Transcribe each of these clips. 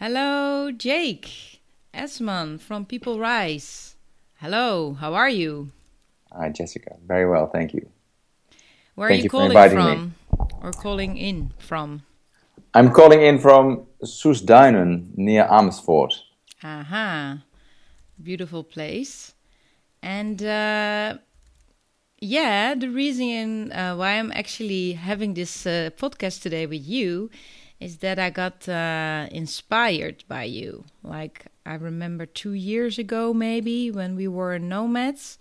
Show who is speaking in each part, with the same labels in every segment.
Speaker 1: Hello, Jake Esman from People Rise. Hello, how are you?
Speaker 2: Hi, Jessica. Very well, thank you.
Speaker 1: Where
Speaker 2: thank
Speaker 1: are you,
Speaker 2: you
Speaker 1: calling from? Or calling in from?
Speaker 2: I'm calling in from Soestduinen near Amersfoort.
Speaker 1: Aha, beautiful place. And uh, yeah, the reason uh, why I'm actually having this uh, podcast today with you is that I got uh, inspired by you. Like I remember two years ago, maybe when we were nomads,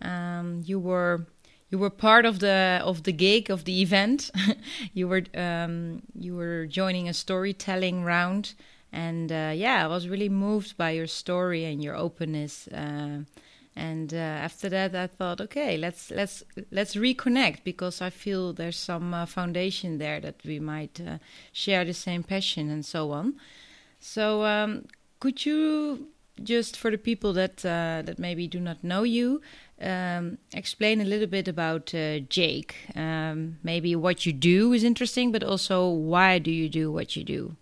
Speaker 1: um, you were you were part of the of the gig of the event. you were um, you were joining a storytelling round, and uh, yeah, I was really moved by your story and your openness. Uh, and uh, after that, I thought, okay, let's let's let's reconnect because I feel there's some uh, foundation there that we might uh, share the same passion and so on. So, um, could you just for the people that uh, that maybe do not know you, um, explain a little bit about uh, Jake? Um, maybe what you do is interesting, but also why do you do what you do?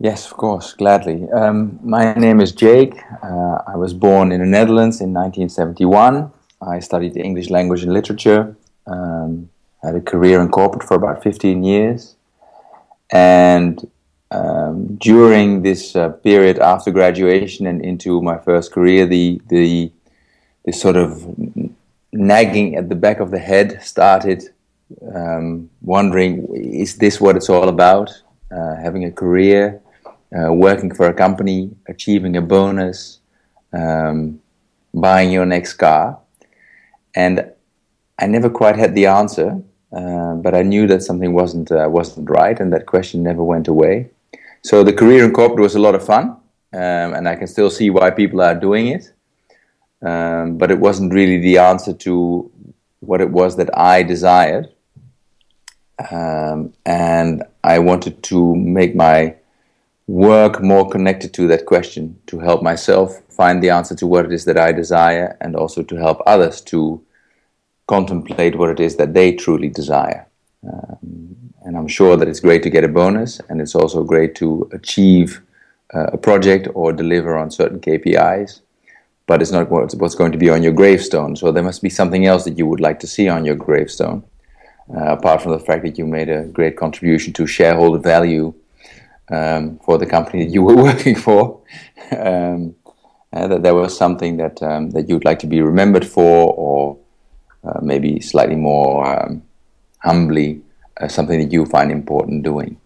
Speaker 2: Yes, of course, gladly. Um, my name is Jake. Uh, I was born in the Netherlands in 1971. I studied English language and literature. Um, had a career in corporate for about 15 years. And um, during this uh, period after graduation and into my first career, the, the this sort of nagging at the back of the head started um, wondering, is this what it's all about? Uh, having a career, uh, working for a company, achieving a bonus, um, buying your next car. And I never quite had the answer, uh, but I knew that something wasn't uh, wasn't right, and that question never went away. So the career in corporate was a lot of fun, um, and I can still see why people are doing it. Um, but it wasn't really the answer to what it was that I desired. Um, and I wanted to make my work more connected to that question, to help myself find the answer to what it is that I desire, and also to help others to contemplate what it is that they truly desire. Um, and I'm sure that it's great to get a bonus, and it's also great to achieve uh, a project or deliver on certain KPIs. But it's not what's going to be on your gravestone. So there must be something else that you would like to see on your gravestone, uh, apart from the fact that you made a great contribution to shareholder value um, for the company that you were working for. um, that there was something that um, that you'd like to be remembered for, or uh, maybe slightly more um, humbly uh, something that you find important doing.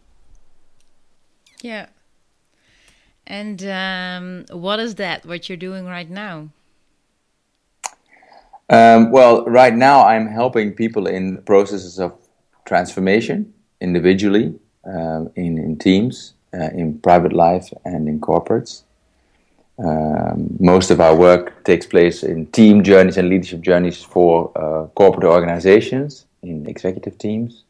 Speaker 1: Yeah. And um, what is that? What you're doing right now?
Speaker 2: Um, well, right now I'm helping people in processes of transformation individually, um, in, in teams, uh, in private life, and in corporates. Um, most of our work takes place in team journeys and leadership journeys for uh, corporate organizations, in executive teams.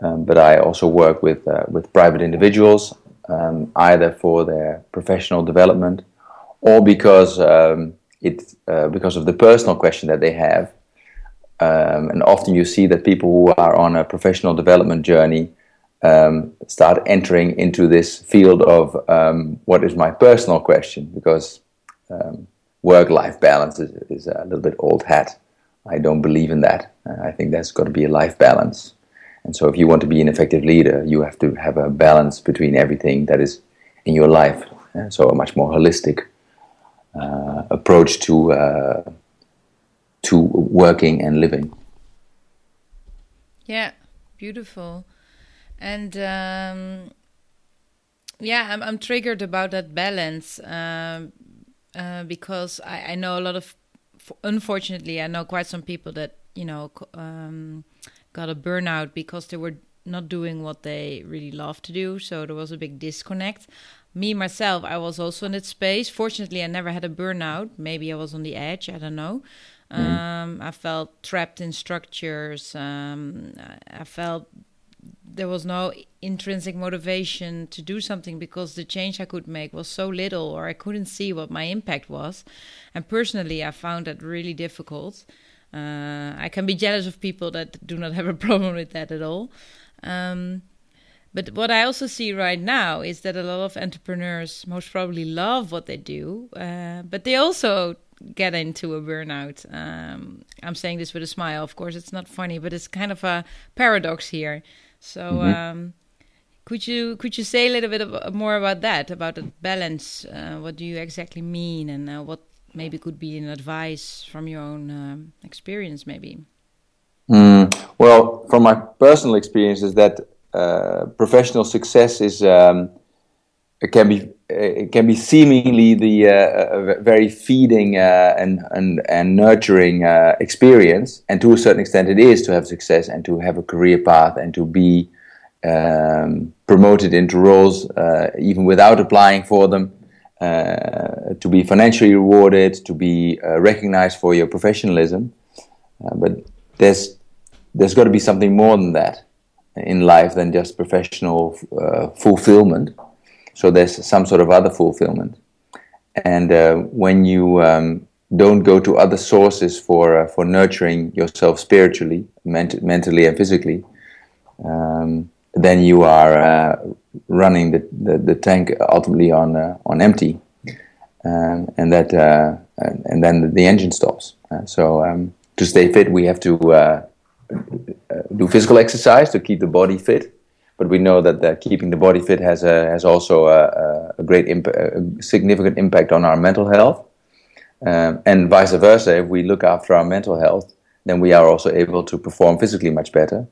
Speaker 2: Um, but I also work with uh, with private individuals, um, either for their professional development or because um, it uh, because of the personal question that they have. Um, and often you see that people who are on a professional development journey um, start entering into this field of um, what is my personal question because work-life balance is, is a little bit old hat. I don't believe in that. Uh, I think there's got to be a life balance. And so, if you want to be an effective leader, you have to have a balance between everything that is in your life. And so, a much more holistic uh, approach to uh, to working and living.
Speaker 1: Yeah, beautiful. And um, yeah, I'm, I'm triggered about that balance um, uh, because I, I know a lot of. Unfortunately, I know quite some people that you know. Um, got a burnout because they were not doing what they really love to do. So there was a big disconnect. Me myself, I was also in that space. Fortunately, I never had a burnout. Maybe I was on the edge. I don't know. Mm. Um, I felt trapped in structures. Um, I felt there was no intrinsic motivation to do something because the change I could make was so little, or I couldn't see what my impact was. And personally, I found that really difficult. Uh, I can be jealous of people that do not have a problem with that at all. Um, But what I also see right now is that a lot of entrepreneurs most probably love what they do, uh, but they also get into a burnout. Um, I'm saying this with a smile. Of course, it's not funny, but it's kind of a paradox here. So, mm-hmm. um, could you could you say a little bit of, more about that, about the balance? Uh, what do you exactly mean, and uh, what maybe could be an advice from your own um, experience, maybe?
Speaker 2: Mm, well, from my personal experience, is that uh, professional success is um, it can be it can be seemingly the uh, very feeding uh, and, and and nurturing uh, experience, and to a certain extent, it is to have success and to have a career path and to be um, promoted into roles uh, even without applying for them. Uh, to be financially rewarded, to be uh, recognized for your professionalism. Uh, but there's there's got to be something more than that in life than just professional uh, fulfillment. So there's some sort of other fulfillment. And uh, when you um, don't go to other sources for uh, for nurturing yourself spiritually, ment- mentally, and physically, um, then you are running the, the, the tank ultimately on uh, on empty, um, and that uh, and then the engine stops. Uh, so um, to stay fit, we have to uh, do physical exercise to keep the body fit. But we know that the, keeping the body fit has a, has also a, a great imp- a significant impact on our mental health, um, and vice versa. If we look after our mental health, then we are also able to perform physically much better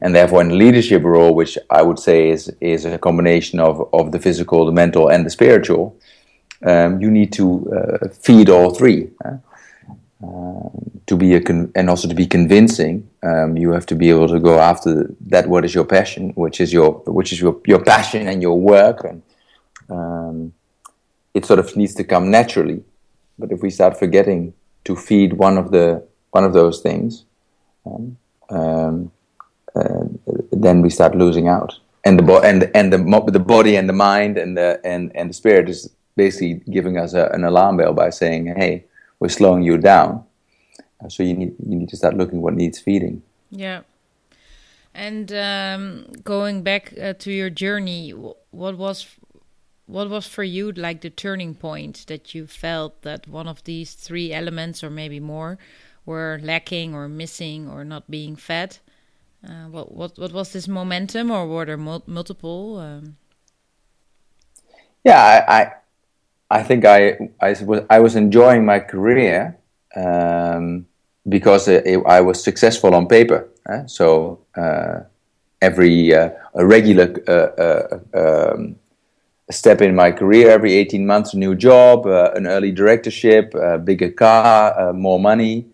Speaker 2: and therefore in leadership role, which I would say is is a combination of of the physical, the mental, and the spiritual, um, you need to uh, feed all three. Uh, to be a con- and also to be convincing, um, you have to be able to go after that. What is your passion? Which is your which is your your passion and your work, and um, it sort of needs to come naturally. But if we start forgetting to feed one of the one of those things, um, um uh, then we start losing out. And the bo- and and the the body and the mind and the and and the spirit is basically giving us a, an alarm bell by saying, "Hey, we're slowing you down." Uh, so you need you need to start looking what needs feeding.
Speaker 1: Yeah. And um, going back uh, to your journey, what was what was for you like the turning point that you felt that one of these three elements or maybe more were lacking or missing or not being fed? Uh, what what what was this momentum, or were there mul multiple? Um...
Speaker 2: Yeah, I, I, I think I I was I was enjoying my career um, because it, it, I was successful on paper. Eh? So uh, every uh, a regular uh, uh, um, step in my career, every eighteen months, a new job, uh, an early directorship, a bigger car, more money,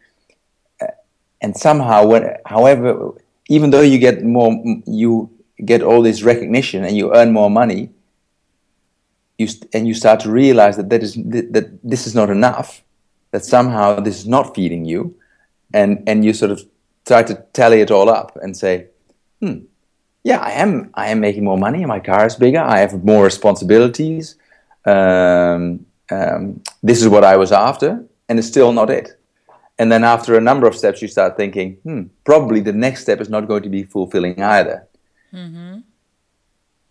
Speaker 2: and somehow when however even though you get more, you get all this recognition and you earn more money, you st- and you start to realize that that is that this is not enough, that somehow this is not feeding you, and and you sort of try to tally it all up and say, hmm, yeah, I am I am making more money, my car is bigger, I have more responsibilities. Um, um, this is what I was after, and it's still not it. And then after a number of steps, you start thinking, hmm, probably the next step is not going to be fulfilling either. Mm-hmm.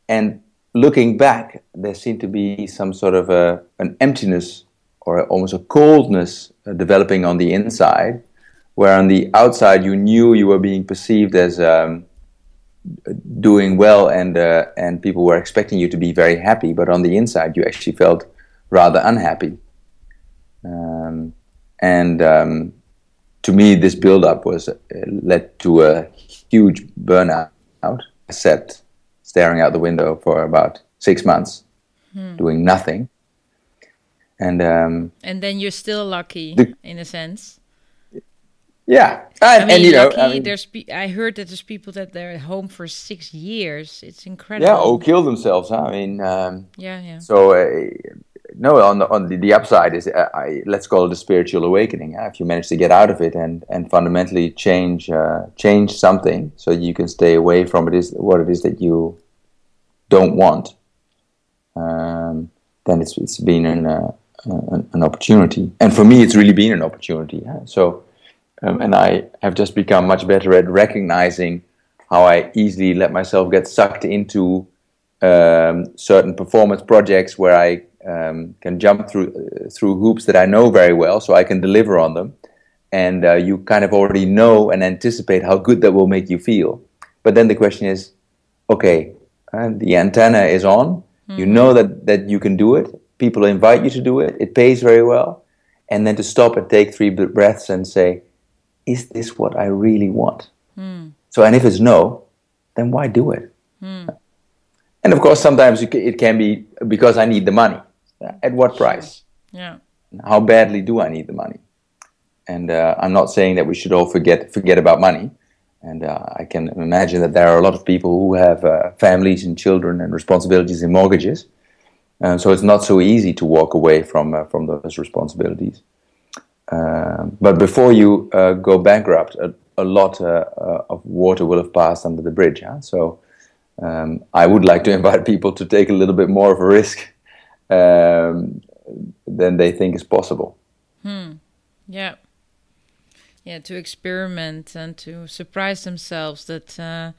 Speaker 2: And looking back, there seemed to be some sort of a, an emptiness or almost a coldness uh, developing on the inside, where on the outside you knew you were being perceived as um, doing well and, uh, and people were expecting you to be very happy, but on the inside you actually felt rather unhappy. Um, and um, to me, this build-up was uh, led to a huge burnout. I sat staring out the window for about six months, hmm. doing nothing. And um,
Speaker 1: and then you're still lucky the, in a sense.
Speaker 2: Yeah,
Speaker 1: and, I mean, and you lucky, know, I mean, there's I heard that there's people that they're at home for six years. It's incredible.
Speaker 2: Yeah, or kill themselves. Huh? I mean, um,
Speaker 1: yeah, yeah.
Speaker 2: So uh, no, on the, on the, the upside is uh, I, let's call it a spiritual awakening. Uh, if you manage to get out of it and, and fundamentally change uh, change something, so you can stay away from it is what it is that you don't want, um, then it's it's been an, uh, an, an opportunity. And for me, it's really been an opportunity. So, um, and I have just become much better at recognizing how I easily let myself get sucked into um, certain performance projects where I um, can jump through uh, through hoops that I know very well, so I can deliver on them. And uh, you kind of already know and anticipate how good that will make you feel. But then the question is, okay, uh, the antenna is on. Mm-hmm. You know that that you can do it. People invite you to do it. It pays very well. And then to stop and take three breaths and say, is this what I really want? Mm. So, and if it's no, then why do it? Mm. And of course, sometimes it can be because I need the money. At what price?
Speaker 1: Yeah.
Speaker 2: How badly do I need the money? And uh, I'm not saying that we should all forget forget about money. And uh, I can imagine that there are a lot of people who have uh, families and children and responsibilities and mortgages. Um, so it's not so easy to walk away from uh, from those responsibilities. Um, but before you uh, go bankrupt, a, a lot uh, of water will have passed under the bridge. Huh? So um, I would like to invite people to take a little bit more of a risk um, than they think is possible.
Speaker 1: Hmm. Yeah. Yeah, to experiment and to surprise themselves that, uh,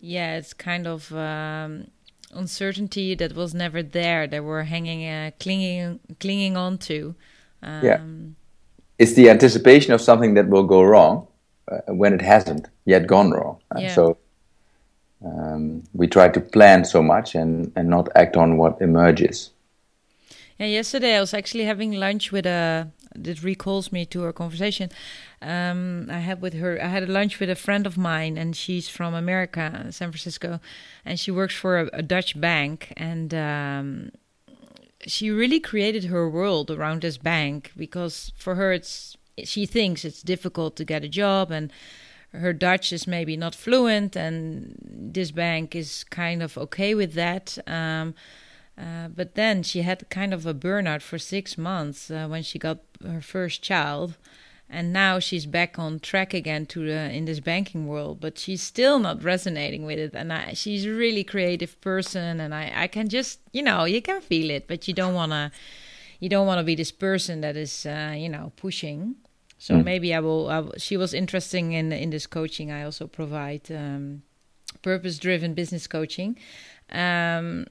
Speaker 1: yeah, it's kind of um, uncertainty that was never there. They were hanging, uh, clinging, clinging on to.
Speaker 2: Um, yeah, it's the anticipation of something that will go wrong uh, when it hasn't yet gone wrong. Yeah. So um, we try to plan so much and, and not act on what emerges.
Speaker 1: Yeah, yesterday I was actually having lunch with a. This recalls me to our conversation um, I had with her. I had a lunch with a friend of mine, and she's from America, San Francisco, and she works for a, a Dutch bank, and um, she really created her world around this bank because for her, it's she thinks it's difficult to get a job and her Dutch is maybe not fluent, and this bank is kind of okay with that. Um, uh, but then she had kind of a burnout for six months uh, when she got her first child, and now she's back on track again to the, in this banking world. But she's still not resonating with it, and I, she's a really creative person, and I, I can just you know you can feel it, but you don't wanna you don't want to be this person that is uh, you know pushing. So mm. maybe I will, I will, She was interesting in in this coaching. I also provide um, purpose driven business coaching. Um,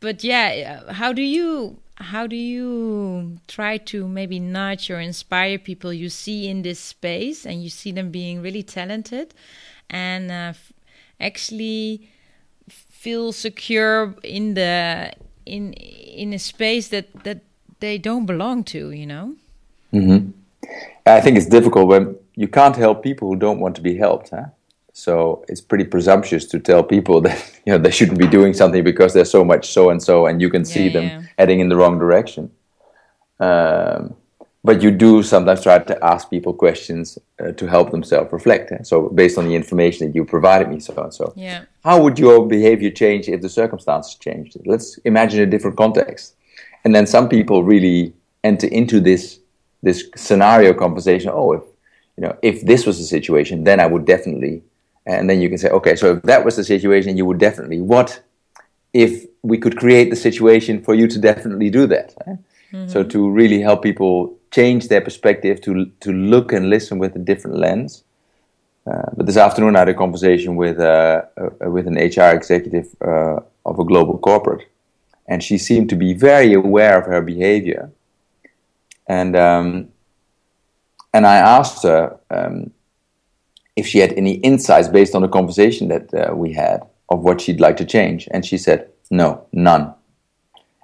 Speaker 1: but yeah, how do you how do you try to maybe nudge or inspire people you see in this space and you see them being really talented and uh, actually feel secure in the in in a space that that they don't belong to you know
Speaker 2: mm-hmm. i think it's difficult when you can't help people who don't want to be helped huh? So it's pretty presumptuous to tell people that you know they shouldn't be doing something because there's so much so and so, and you can see yeah, them yeah. heading in the wrong direction. Um, but you do sometimes try to ask people questions uh, to help them self-reflect. Eh? So based on the information that you provided me, so and so,
Speaker 1: yeah.
Speaker 2: how would your behavior change if the circumstances changed? Let's imagine a different context, and then some people really enter into this this scenario conversation. Oh, if you know, if this was the situation, then I would definitely and then you can say, okay, so if that was the situation, you would definitely. What if we could create the situation for you to definitely do that? Mm-hmm. So to really help people change their perspective, to to look and listen with a different lens. Uh, but this afternoon, I had a conversation with uh, uh, with an HR executive uh, of a global corporate, and she seemed to be very aware of her behavior. And um, and I asked her, um, if she had any insights based on the conversation that uh, we had of what she'd like to change. And she said, no, none.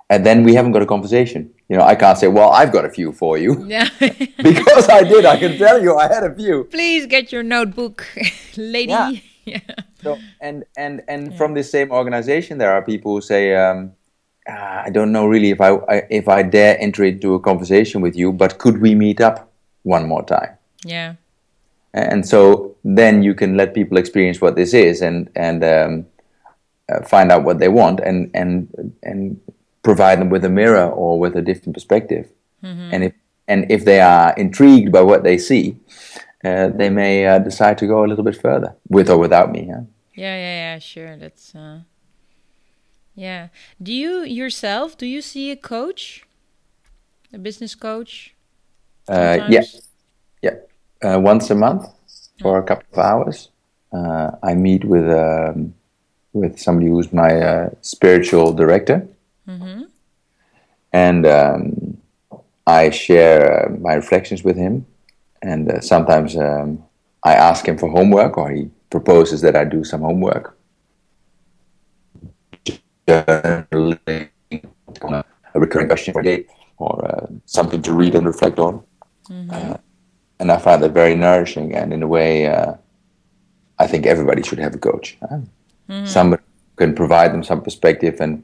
Speaker 2: And then we haven't got a conversation. You know, I can't say, well, I've got a few for you.
Speaker 1: Yeah.
Speaker 2: because I did. I can tell you I had a few.
Speaker 1: Please get your notebook, lady.
Speaker 2: Yeah. yeah. So, and and, and yeah. from this same organization, there are people who say, um, ah, I don't know really if I, I if I dare enter into a conversation with you, but could we meet up one more time?
Speaker 1: Yeah
Speaker 2: and so then you can let people experience what this is and and um, uh, find out what they want and and and provide them with a mirror or with a different perspective. Mm-hmm. and if and if they are intrigued by what they see uh, they may uh, decide to go a little bit further with or without me
Speaker 1: yeah. Yeah yeah, yeah sure that's uh, yeah. Do you yourself do you see a coach? A business coach?
Speaker 2: Uh, yeah. Yeah. Uh, once a month for a couple of hours. uh, I meet with um, with somebody who's my uh, spiritual director, mm-hmm. and um, I share uh, my reflections with him. And uh, sometimes um, I ask him for homework, or he proposes that I do some homework. A recurring question for a day, or uh, something to read and reflect on. Mm-hmm. And I find that very nourishing, and in a way I think everybody should have a coach. Mm. Somebody can provide them some perspective and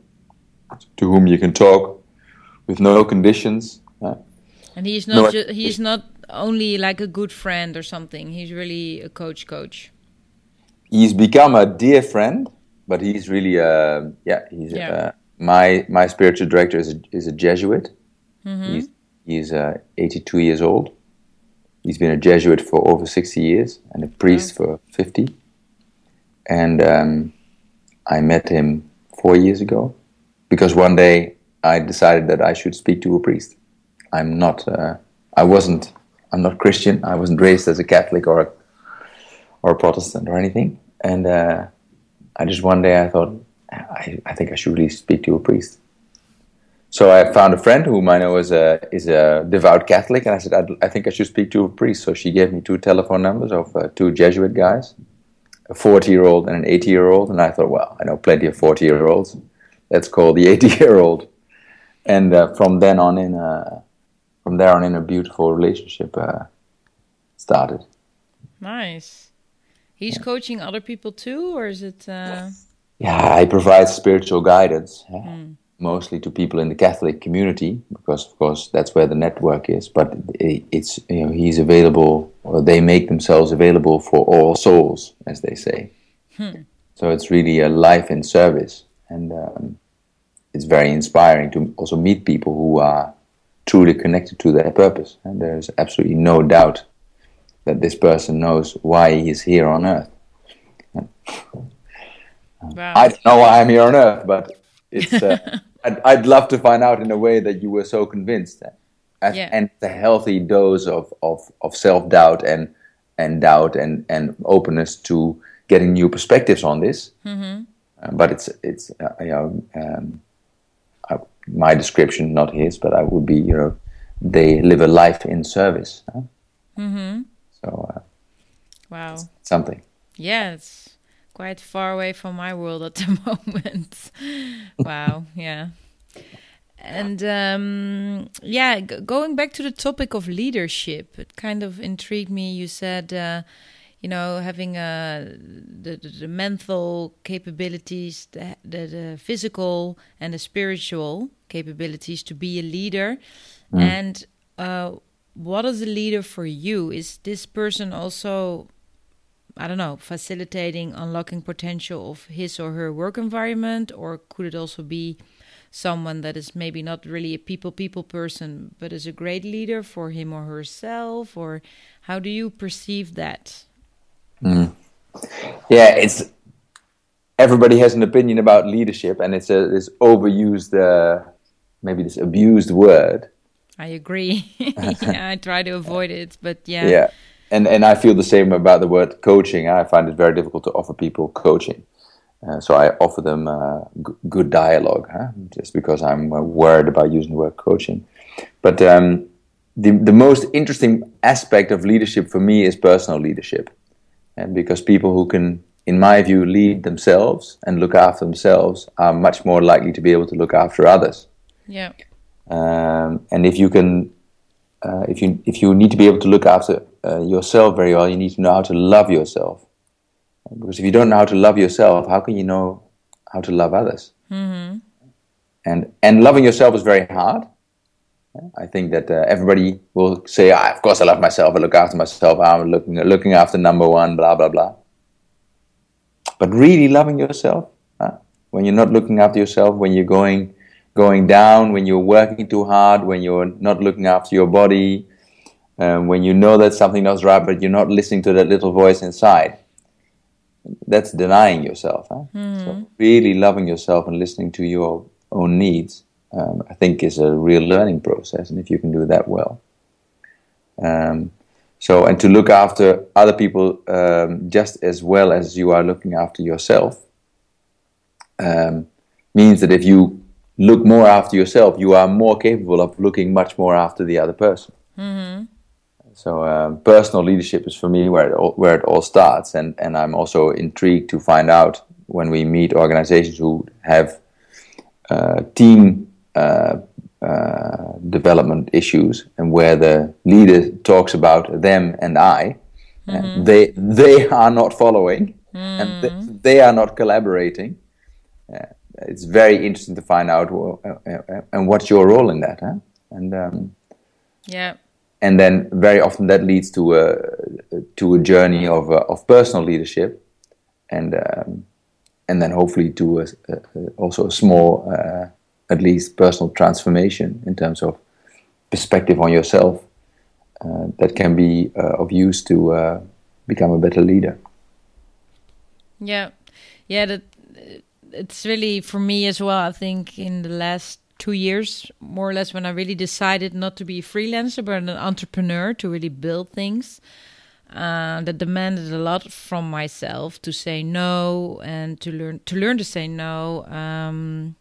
Speaker 2: to whom you can talk with no conditions. Uh,
Speaker 1: and he's not no, he's not only like a good friend or something. He's really a coach coach.
Speaker 2: He's become a dear friend, but he's really uh yeah, he's yeah. Uh, my my spiritual director is a, is a Jesuit. Mm-hmm. He's he's uh, 82 years old He's been a Jesuit for over 60 years and a priest for 50. And um, I met him four years ago because one day I decided that I should speak to a priest. I'm not, uh, I wasn't, I'm not Christian. I wasn't raised as a Catholic or a, or a Protestant or anything. And uh, I just one day I thought, I, I think I should really speak to a priest. So I found a friend whom I know is a is a devout Catholic, and I said i think I should speak to a priest. So she gave me two telephone numbers of uh, two Jesuit guys, a forty year old and an eighty year old, and I thought, well, I know plenty of forty year olds. Let's call the eighty year old, and uh, from then on in a, from there on in a beautiful relationship uh, started.
Speaker 1: Nice. He's yeah. coaching other people too, or is it? Uh,
Speaker 2: yeah, I provide spiritual guidance. Mm mostly to people in the Catholic community because, of course, that's where the network is. But it's you know he's available, or they make themselves available for all souls, as they say. Hmm. So it's really a life in service, and um, it's very inspiring to also meet people who are truly connected to their purpose. And there's absolutely no doubt that this person knows why he is here on Earth. Wow. I don't know why I'm here on Earth, but it's uh, I'd, I'd love to find out in a way that you were so convinced As, yeah. and a healthy dose of, of, of self-doubt and and doubt and, and openness to getting new perspectives on this mm-hmm. uh, but it's it's uh, you know um, I, my description not his but I would be you know they live a life in service huh? mm-hmm. so uh,
Speaker 1: wow
Speaker 2: something
Speaker 1: yes quite far away from my world at the moment. wow, yeah. And um, yeah, going back to the topic of leadership, it kind of intrigued me. You said, uh, you know, having uh, the, the, the mental capabilities, the, the, the, physical and the spiritual capabilities to be a leader. Mm. And uh, what is a leader for you? Is this person also I don't know, facilitating unlocking potential of his or her work environment, or could it also be someone that is maybe not really a people people person, but is a great leader for him or herself, or how do you perceive that?
Speaker 2: Mm. Yeah, it's everybody has an opinion about leadership, and it's a this overused, uh, maybe this abused word.
Speaker 1: I agree. yeah, I try to avoid it, but yeah.
Speaker 2: Yeah and and I feel the same about the word coaching. I find it very difficult to offer people coaching. Uh, so I offer them uh, g- good dialogue, huh? just because I'm uh, worried about using the word coaching. But um, the the most interesting aspect of leadership for me is personal leadership, and because people who can, in my view, lead themselves and look after themselves are much more likely to be able to look after others.
Speaker 1: Yeah.
Speaker 2: Um, and if you can, uh, if you if you need to be able to look after uh, yourself very well, you need to know how to love yourself. Because if you don't know how to love yourself, how can you know how to love others? Mm-hmm. And and loving yourself is very hard. I think that uh, everybody will say, ah, "Of course, I love myself. I look after myself. I'm looking looking after number one." Blah blah blah. But really loving yourself, huh? when you're not looking after yourself, when you're going going down, when you're working too hard, when you're not looking after your body, um, when you know that something not right, but you're not listening to that little voice inside, that's denying yourself. Huh? Mm. So really loving yourself and listening to your own needs, um, I think, is a real learning process. And if you can do that well, um, So, and to look after other people um, just as well as you are looking after yourself um, means that if you look more after yourself, you are more capable of looking much more after the other person.
Speaker 1: Mm-hmm.
Speaker 2: So, um, personal leadership is for me where it all, where it all starts, and and I'm also intrigued to find out when we meet organizations who have uh, team uh, uh, development issues and where the leader talks about them and I, mm-hmm. they they are not following mm. and th- they are not collaborating. Uh, it's very interesting to find out uh, uh, and what's your role in that, huh? And um,
Speaker 1: yeah,
Speaker 2: and then very often that leads to a to a journey of of personal leadership, and um, and then hopefully to a, a, also a small at least personal transformation in terms of perspective on yourself uh, that can be uh, of use to uh, become a better leader.
Speaker 1: Yeah, yeah, that it's really for me as well. I think in the last two years, more or less, when I really decided not to be a freelancer but an entrepreneur to really build things. Uh, that demanded a lot from myself to say no and to learn to learn to say no. Um,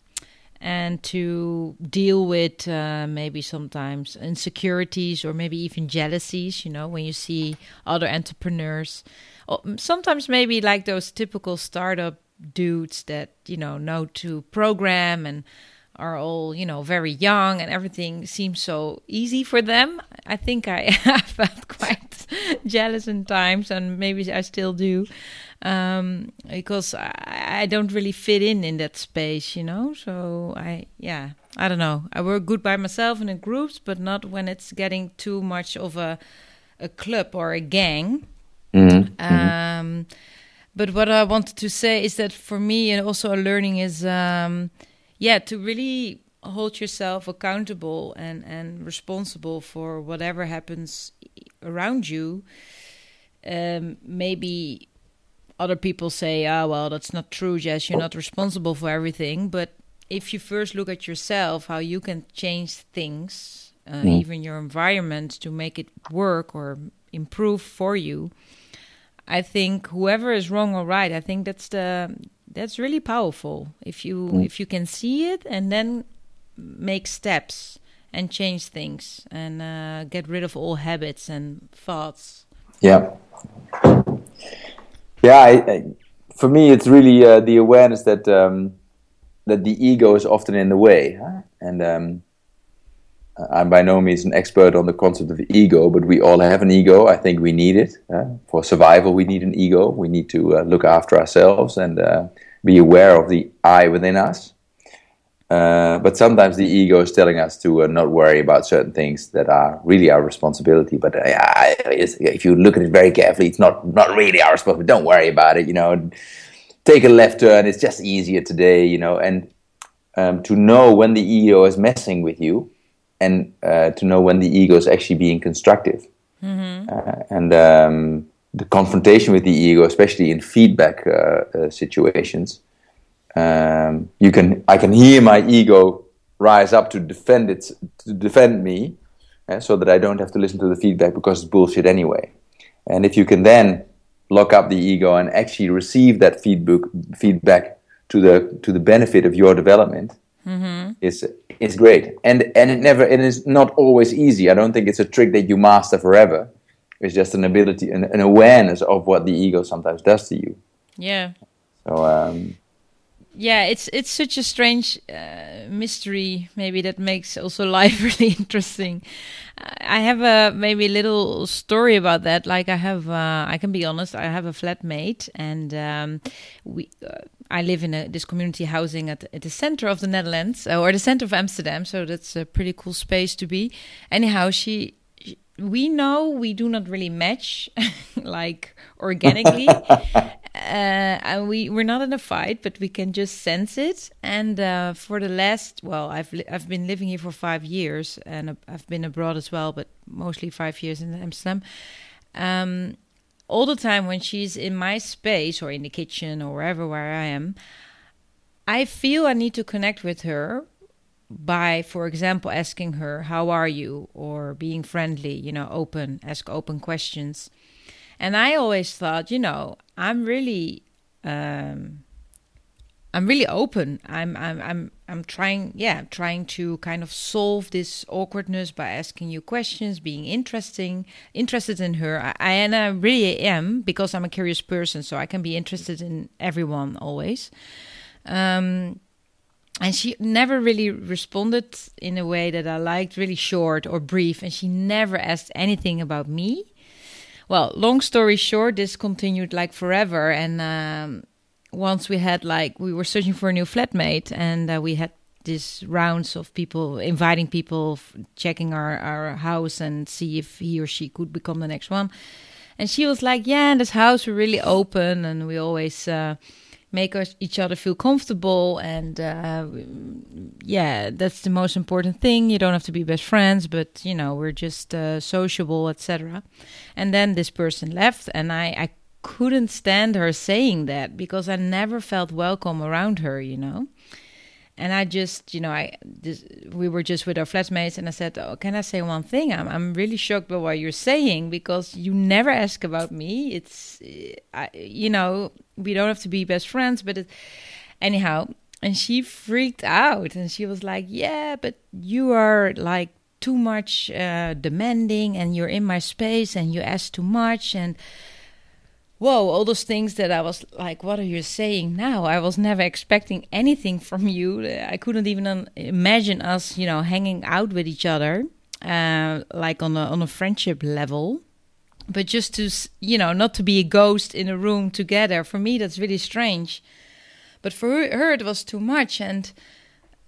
Speaker 1: and to deal with uh, maybe sometimes insecurities or maybe even jealousies, you know, when you see other entrepreneurs. or Sometimes maybe like those typical startup dudes that, you know, know to program and are all you know very young and everything seems so easy for them. I think i have felt quite jealous in times and maybe i still do um, because I, I don't really fit in in that space you know? So i yeah i don't know. I work good by myself and in groups but not when it's getting too much of a a club or a gang.
Speaker 2: Mm-hmm.
Speaker 1: um, but what i wanted to say is that for me and also a learning is um, yeah, to really hold yourself accountable and and responsible for whatever happens around you. Um, maybe other people say, "Ah, oh, well, that's not true, Jess. You're not responsible for everything." But if you first look at yourself, how you can change things, uh, mm. even your environment, to make it work or improve for you, I think whoever is wrong or right, I think that's the that's really powerful if you mm. if you can see it and then make steps and change things and uh, get rid of all habits and thoughts
Speaker 2: yeah yeah I, I, for me it's really uh, the awareness that um, that the ego is often in the way huh? and um, I'm by no means an expert on the concept of ego, but we all have an ego. I think we need it uh, for survival. We need an ego. We need to uh, look after ourselves and uh, be aware of the I within us. Uh, but sometimes the ego is telling us to uh, not worry about certain things that are really our responsibility. But uh, if you look at it very carefully, it's not not really our responsibility. Don't worry about it. You know, take a left turn. It's just easier today. You know, and um, to know when the ego is messing with you, and uh, to know when the ego is actually being constructive.
Speaker 1: Mm-hmm.
Speaker 2: Uh, and um, the confrontation with the ego, especially in feedback uh, uh, situations, um, you can I can hear my ego rise up to defend it to defend me, uh, so that I don't have to listen to the feedback because it's bullshit anyway. And if you can then lock up the ego and actually receive that feedback feedback to the to the benefit of your development,
Speaker 1: mm-hmm.
Speaker 2: is is great. And and it never it is not always easy. I don't think it's a trick that you master forever it's just an ability, an, an awareness of what the ego sometimes does to you.
Speaker 1: Yeah.
Speaker 2: So. Um,
Speaker 1: yeah, it's it's such a strange uh, mystery. Maybe that makes also life really interesting. I have a maybe a little story about that. Like I have, uh, I can be honest. I have a flatmate, and um, we. Uh, I live in a, this community housing at, at, the center of the Netherlands, uh, or the center of Amsterdam. So that's a pretty cool space to be. Anyhow, she we know we do not really match like organically uh, we we're not in a fight but we can just sense it and uh, for the last well i've li- i've been living here for 5 years and i've been abroad as well but mostly 5 years in amsterdam um, all the time when she's in my space or in the kitchen or wherever where i am i feel i need to connect with her by, for example, asking her, How are you? or being friendly, you know, open, ask open questions. And I always thought, you know, I'm really. Um, I'm really open. I'm I'm I'm I'm trying yeah, I'm trying to kind of solve this awkwardness by asking you questions, being interesting, interested in her. I, I and I really am because I'm a curious person, so I can be interested in everyone always. Um, and she never really responded in a way that I liked, really short or brief, and she never asked anything about me. Well, long story short, this continued like forever, and um, once we had like we were searching for a new flatmate, and uh, we had these rounds of people inviting people, checking our our house and see if he or she could become the next one. And she was like, "Yeah, this house we're really open, and we always." Uh, make us, each other feel comfortable and uh, yeah that's the most important thing you don't have to be best friends but you know we're just uh, sociable etc and then this person left and I, I couldn't stand her saying that because I never felt welcome around her, you know. And I just, you know, I this, we were just with our flatmates, and I said, "Oh, can I say one thing? I'm I'm really shocked by what you're saying because you never ask about me. It's, I, you know, we don't have to be best friends, but it, anyhow." And she freaked out, and she was like, "Yeah, but you are like too much uh, demanding, and you're in my space, and you ask too much, and." whoa, all those things that I was like, what are you saying now? I was never expecting anything from you. I couldn't even imagine us, you know, hanging out with each other, uh, like on a on a friendship level. But just to, you know, not to be a ghost in a room together. For me, that's really strange. But for her, it was too much, and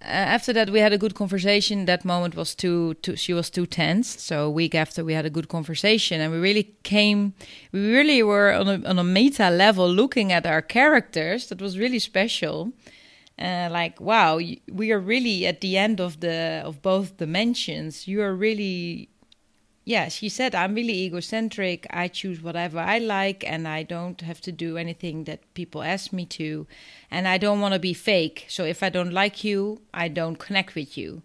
Speaker 1: uh, after that we had a good conversation that moment was too, too she was too tense so a week after we had a good conversation and we really came we really were on a, on a meta level looking at our characters that was really special uh, like wow we are really at the end of the of both dimensions you are really yeah, she said, I'm really egocentric. I choose whatever I like, and I don't have to do anything that people ask me to. And I don't want to be fake. So if I don't like you, I don't connect with you.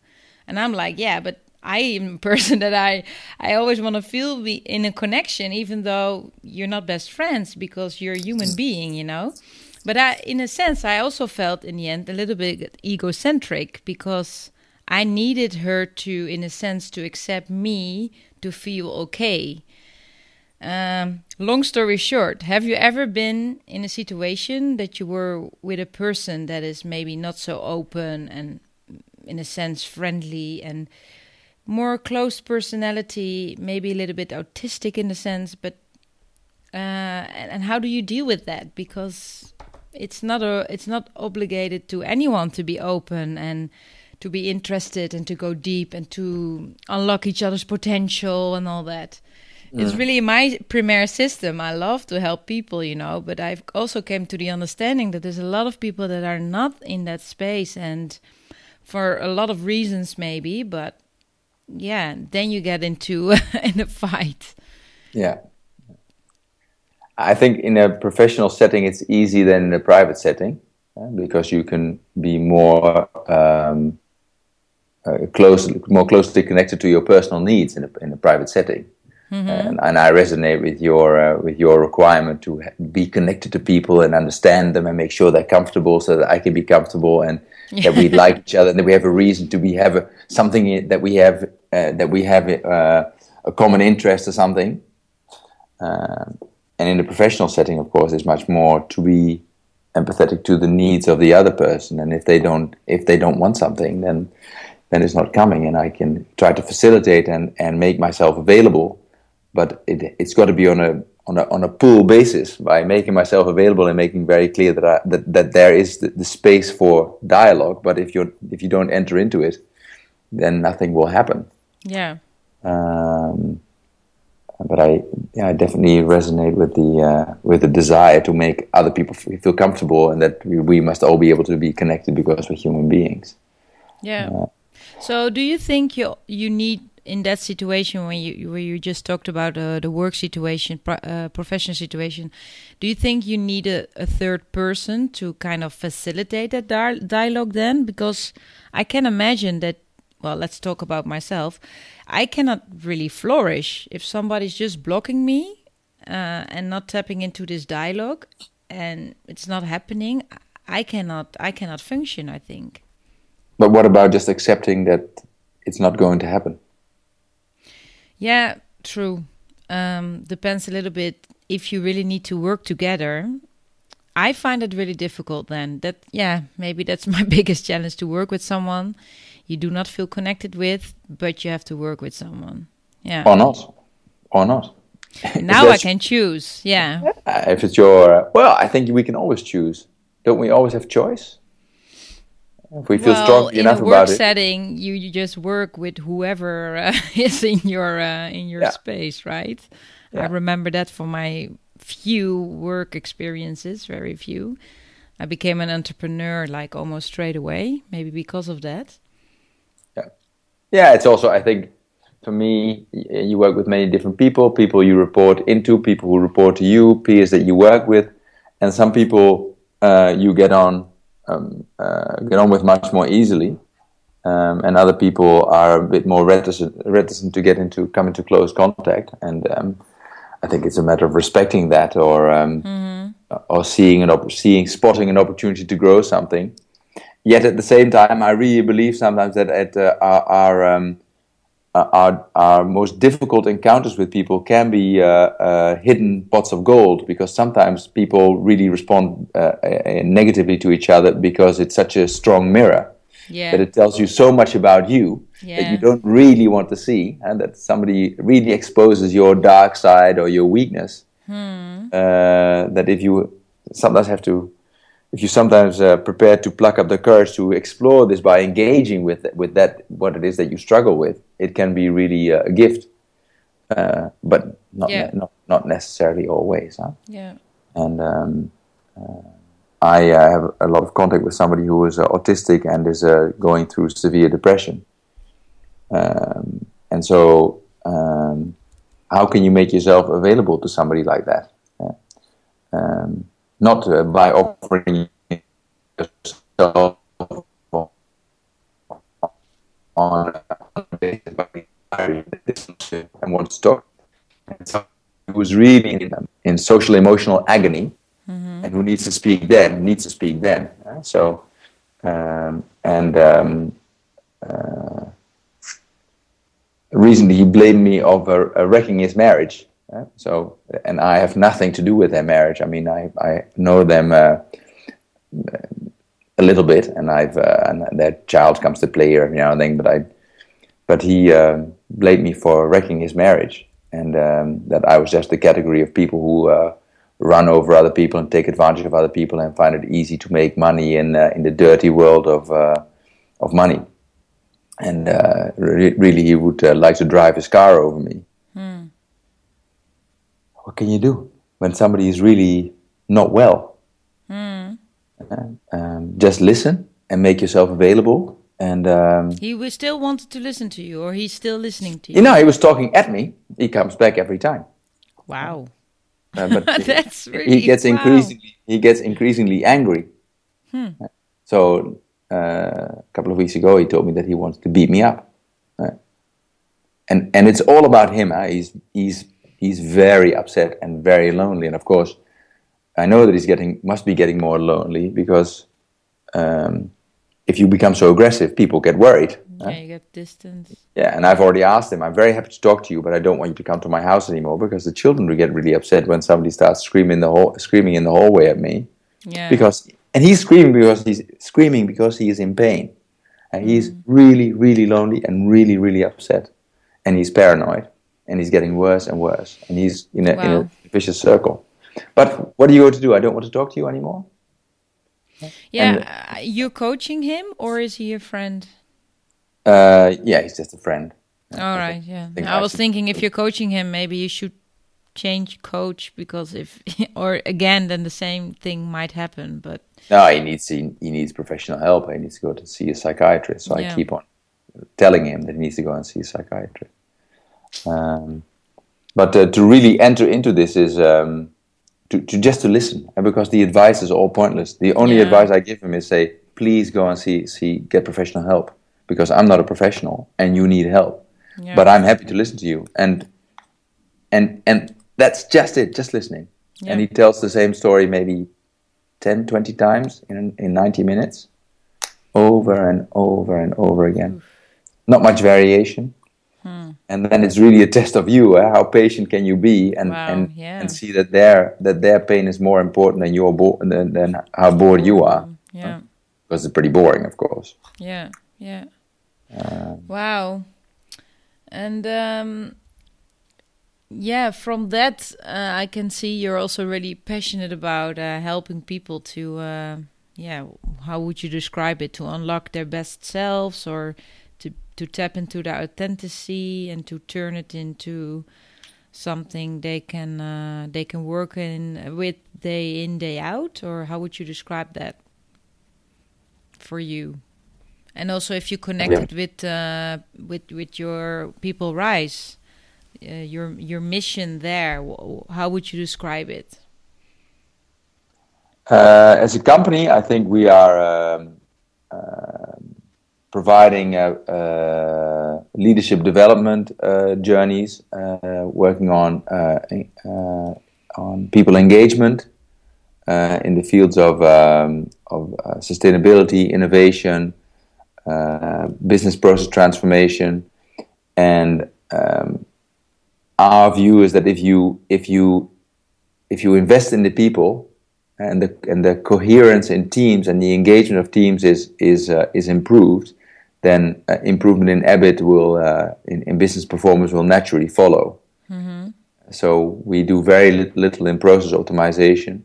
Speaker 1: And I'm like, yeah, but I am a person that I I always want to feel be in a connection, even though you're not best friends because you're a human mm. being, you know. But I, in a sense, I also felt in the end a little bit egocentric because I needed her to, in a sense, to accept me to feel okay. Um, long story short, have you ever been in a situation that you were with a person that is maybe not so open and, in a sense, friendly and more closed personality, maybe a little bit autistic in a sense, but uh, and, and how do you deal with that? Because it's not a it's not obligated to anyone to be open and to be interested and to go deep and to unlock each other's potential and all that. Yeah. It's really my premier system. I love to help people, you know, but I've also came to the understanding that there's a lot of people that are not in that space and for a lot of reasons maybe, but yeah, then you get into in a fight.
Speaker 2: Yeah. I think in a professional setting it's easier than in a private setting because you can be more um, uh, close, more closely connected to your personal needs in a, in a private setting. Mm-hmm. And, and, I resonate with your uh, with your requirement to be connected to people and understand them and make sure they're comfortable, so that I can be comfortable and that we like each other and that we have a reason to be have a, something that we have uh, that we have uh, a common interest or something. Um, and in the professional setting, of course, it's much more to be empathetic to the needs of the other person, and if they don't if they don't want something, then then it's not coming, and I can try to facilitate and, and make myself available. But it, it's got to be on a on a on a pool basis by making myself available and making very clear that I, that that there is the, the, space for dialogue. But if you if you don't enter into it, then nothing will happen.
Speaker 1: Yeah.
Speaker 2: Um, but I yeah, I definitely resonate with the uh, with the desire to make other people feel comfortable and that we, we must all be able to be connected because we're human beings.
Speaker 1: Yeah. Uh, so, do you think you you need in that situation when you where you just talked about uh, the work situation, pro uh, professional situation, do you think you need a, a, third person to kind of facilitate that di dialogue then? Because I can imagine that. Well, let's talk about myself. I cannot really flourish if somebody's just blocking me uh, and not tapping into this dialogue, and it's not happening. I cannot. I cannot function. I think.
Speaker 2: But what about just accepting that it's not going to happen?
Speaker 1: Yeah, true. Um, depends a little bit if you really need to work together. I find it really difficult then. That yeah, maybe that's my biggest challenge to work with someone you do not feel connected with, but you have to work with someone. Yeah.
Speaker 2: Or not. Or not.
Speaker 1: now I can choose. Yeah.
Speaker 2: If it's your well, I think we can always choose. Don't we always have choice? If we feel
Speaker 1: well,
Speaker 2: enough
Speaker 1: in a
Speaker 2: about
Speaker 1: work
Speaker 2: it.
Speaker 1: setting, you, you just work with whoever uh, is in your uh, in your
Speaker 2: Yeah.
Speaker 1: space, right? I remember that from my few work experiences, very few. I became an entrepreneur like almost straight away, maybe because of that.
Speaker 2: Yeah, yeah. it's also I think for me, you work with many different people, people you report into, people who report to you, peers that you work with, and some people uh, you get on um, uh, get on with much more easily, um, and other people are a bit more reticent reticent to get into come into close contact, and um, I think it's a matter of respecting that or um, or seeing an op- seeing spotting an opportunity to grow something. Yet at the same time, I really believe sometimes that at uh, our our, um, uh, our our most difficult encounters with people can be uh, uh, hidden pots of gold because sometimes people really respond uh, uh, negatively to each other because it's such a strong mirror
Speaker 1: Yeah.
Speaker 2: that it tells you so much about you that you don't really want to see, and that somebody really exposes your dark side or your weakness.
Speaker 1: Hmm.
Speaker 2: Uh, that if you sometimes have to, if you sometimes uh, prepare to pluck up the courage to explore this by engaging with with that what it is that you struggle with, it can be really uh, a gift, uh, but not,
Speaker 1: Yeah.
Speaker 2: not not necessarily always. Huh?
Speaker 1: Yeah.
Speaker 2: and um, uh, I uh, have a lot of contact with somebody who is uh, autistic and is uh, going through severe depression. Um, and so, um, how can you make yourself available to somebody like that? Yeah. Not uh, by offering yourself on a basis by and to talk. And so who was really in, in social emotional agony and who needs to speak then needs to speak then. So um, and um, uh, recently he blamed me of uh, wrecking his marriage so and I have nothing to do with their marriage I mean I, I know them uh, a little bit and I've uh, and their child comes to play here every now and then but I but he um blamed me for wrecking his marriage and um, that I was just the category of people who uh, run over other people and take advantage of other people and find it easy to make money in uh, in the dirty world of uh, of money. And uh, re- really, he would uh, like to drive his car over me. What can you do when somebody is really not well? Uh, um, just listen and make yourself available. And um,
Speaker 1: He still wanted to listen to you, or he's still listening to you.
Speaker 2: you know, he was talking at me. He comes back every time.
Speaker 1: Wow.
Speaker 2: Uh, but
Speaker 1: That's
Speaker 2: he
Speaker 1: really
Speaker 2: gets
Speaker 1: wow.
Speaker 2: increasingly he gets increasingly angry. So uh, a couple of weeks ago, he told me that he wants to beat me up, Uh, and and it's all about him. He's he's he's very upset and very lonely, and of course, I know that he's getting must be getting more lonely because um, if you become so aggressive, people get worried.
Speaker 1: Yeah, you get distance.
Speaker 2: Yeah, and I've already asked him. I'm very happy to talk to you, but I don't want you to come to my house anymore because the children will get really upset when somebody starts screaming in the hall, screaming in the hallway at me.
Speaker 1: Yeah.
Speaker 2: Because and he's screaming because he's screaming because he is in pain, and he's really, really lonely and really, really upset, and he's paranoid, and he's getting worse and worse, and he's in a, in a vicious circle. But what are you going to do? I don't want to talk to you anymore.
Speaker 1: yeah,
Speaker 2: and-
Speaker 1: uh, you're coaching him, or is he a friend?
Speaker 2: Uh, yeah, he's just a friend.
Speaker 1: All right, yeah. I
Speaker 2: I
Speaker 1: was thinking if you're coaching him, maybe you should change coach because if, or again, then the same thing might happen. But
Speaker 2: No, he needs he, he needs professional help. He needs to go to see a psychiatrist. So
Speaker 1: Yeah.
Speaker 2: I keep on telling him that he needs to go and see a psychiatrist. Um, but uh, to really enter into this is um, to, to just to listen, and because the advice is all pointless. The only
Speaker 1: Yeah.
Speaker 2: advice I give him is say, please go and see see get professional help because I'm not a professional and you need help.
Speaker 1: Yeah.
Speaker 2: But I'm happy to listen to you, and and and that's just it, just listening.
Speaker 1: Yeah.
Speaker 2: And he tells the same story maybe 10, 20 times in in 90 minutes, over and over and over again. Not much variation.
Speaker 1: Hmm.
Speaker 2: And then it's really a test of you. eh? How patient can you be, and
Speaker 1: Wow,
Speaker 2: and,
Speaker 1: yeah.
Speaker 2: and see that their that their pain is more important than your bo- than, than how bored you are,
Speaker 1: yeah.
Speaker 2: because it's pretty boring, of course.
Speaker 1: Yeah, yeah.
Speaker 2: Um,
Speaker 1: wow. And um, yeah, from that, uh, I can see you're also really passionate about uh, helping people to, uh, yeah, how would you describe it? To unlock their best selves or to, tap into their authenticity and to turn it into something they can uh, they can work in with day in day out? Or how would you describe that for you? And also if you connect
Speaker 2: Yeah.
Speaker 1: it with uh, with with your people rise uh, your your mission there how would you describe it?
Speaker 2: Uh, as a company, I think we are um, um providing uh, uh, leadership development uh, journeys, working on on people engagement in the fields of um, of sustainability, innovation, business process transformation, and um, our view is that if you if you if you invest in the people and the and the coherence in teams and the engagement of teams is is uh, is improved, then uh, improvement in EBIT will uh, in, in business performance will naturally follow. So we do very li- little in process optimization,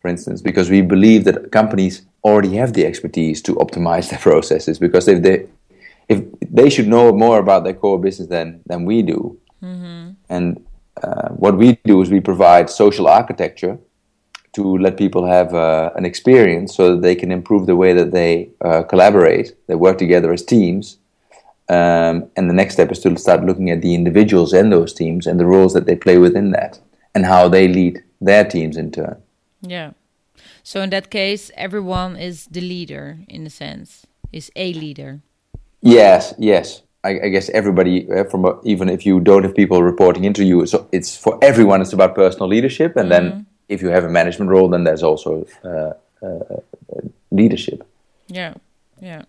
Speaker 2: for instance, because we believe that companies already have the expertise to optimize their processes. Because if they if they should know more about their core business than than we do, and uh, what we do is we provide social architecture to let people have uh, an experience so that they can improve the way that they uh, collaborate, they work together as teams. Um, and the next step is to start looking at the individuals in those teams and the roles that they play within that and how they lead their teams in turn.
Speaker 1: yeah so in that case everyone is the leader in a sense is a leader
Speaker 2: Yes, yes. I, I guess everybody, uh, from a, even if you don't have people reporting into you, so it's for everyone. It's about personal leadership, and then if you have a management role, then there's also uh, uh, leadership.
Speaker 1: yeah yeah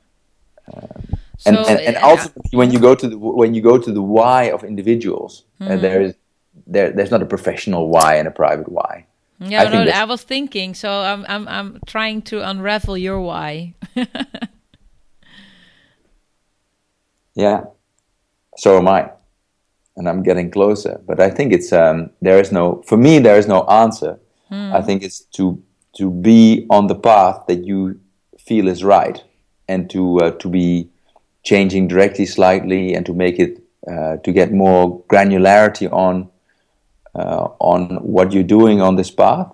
Speaker 2: and,
Speaker 1: So,
Speaker 2: and, and
Speaker 1: uh,
Speaker 2: ultimately, when you go to the when you go to the why of individuals, uh, there is there there's not a professional why and a private why.
Speaker 1: Yeah,
Speaker 2: I
Speaker 1: no, I was thinking. So I'm, I'm, I'm trying to unravel your why.
Speaker 2: Yeah, so am I, and I'm getting closer. But I think it's um, there is no for me there is no answer. I think it's to to be on the path that you feel is right, and to uh, to be changing directly slightly, and to make it uh, to get more granularity on uh, on what you're doing on this path.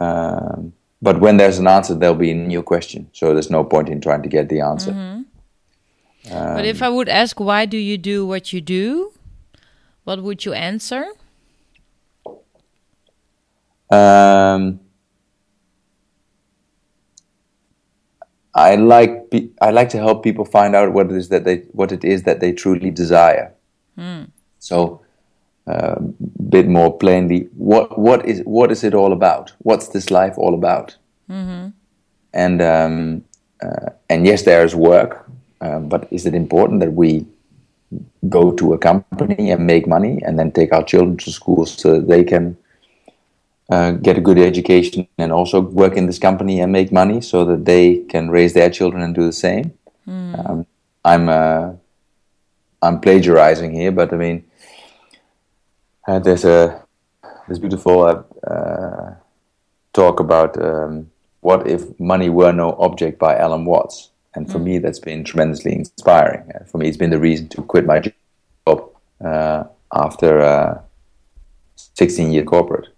Speaker 2: Um, but when there's an answer, there'll be a new question. So there's no point in trying to get the answer.
Speaker 1: but if I would ask, why do you do what you do? What would you answer?
Speaker 2: Um, I like I like to help people find out what it is that they what it is that they truly desire. So, a bit more plainly, what what is what is it all about? What's this life all about? And um, uh, and yes, there is work, uh, but is it important that we go to a company and make money and then take our children to school so that they can uh, get a good education and also work in this company and make money so that they can raise their children and do the same. Um, I'm uh, I'm plagiarizing here, but I mean, uh, there's a this beautiful uh, uh, talk about um, what if money were no object by Alan Watts, and for me that's been tremendously inspiring. Uh, for me, it's been the reason to quit my job uh, after uh, 16 year corporate.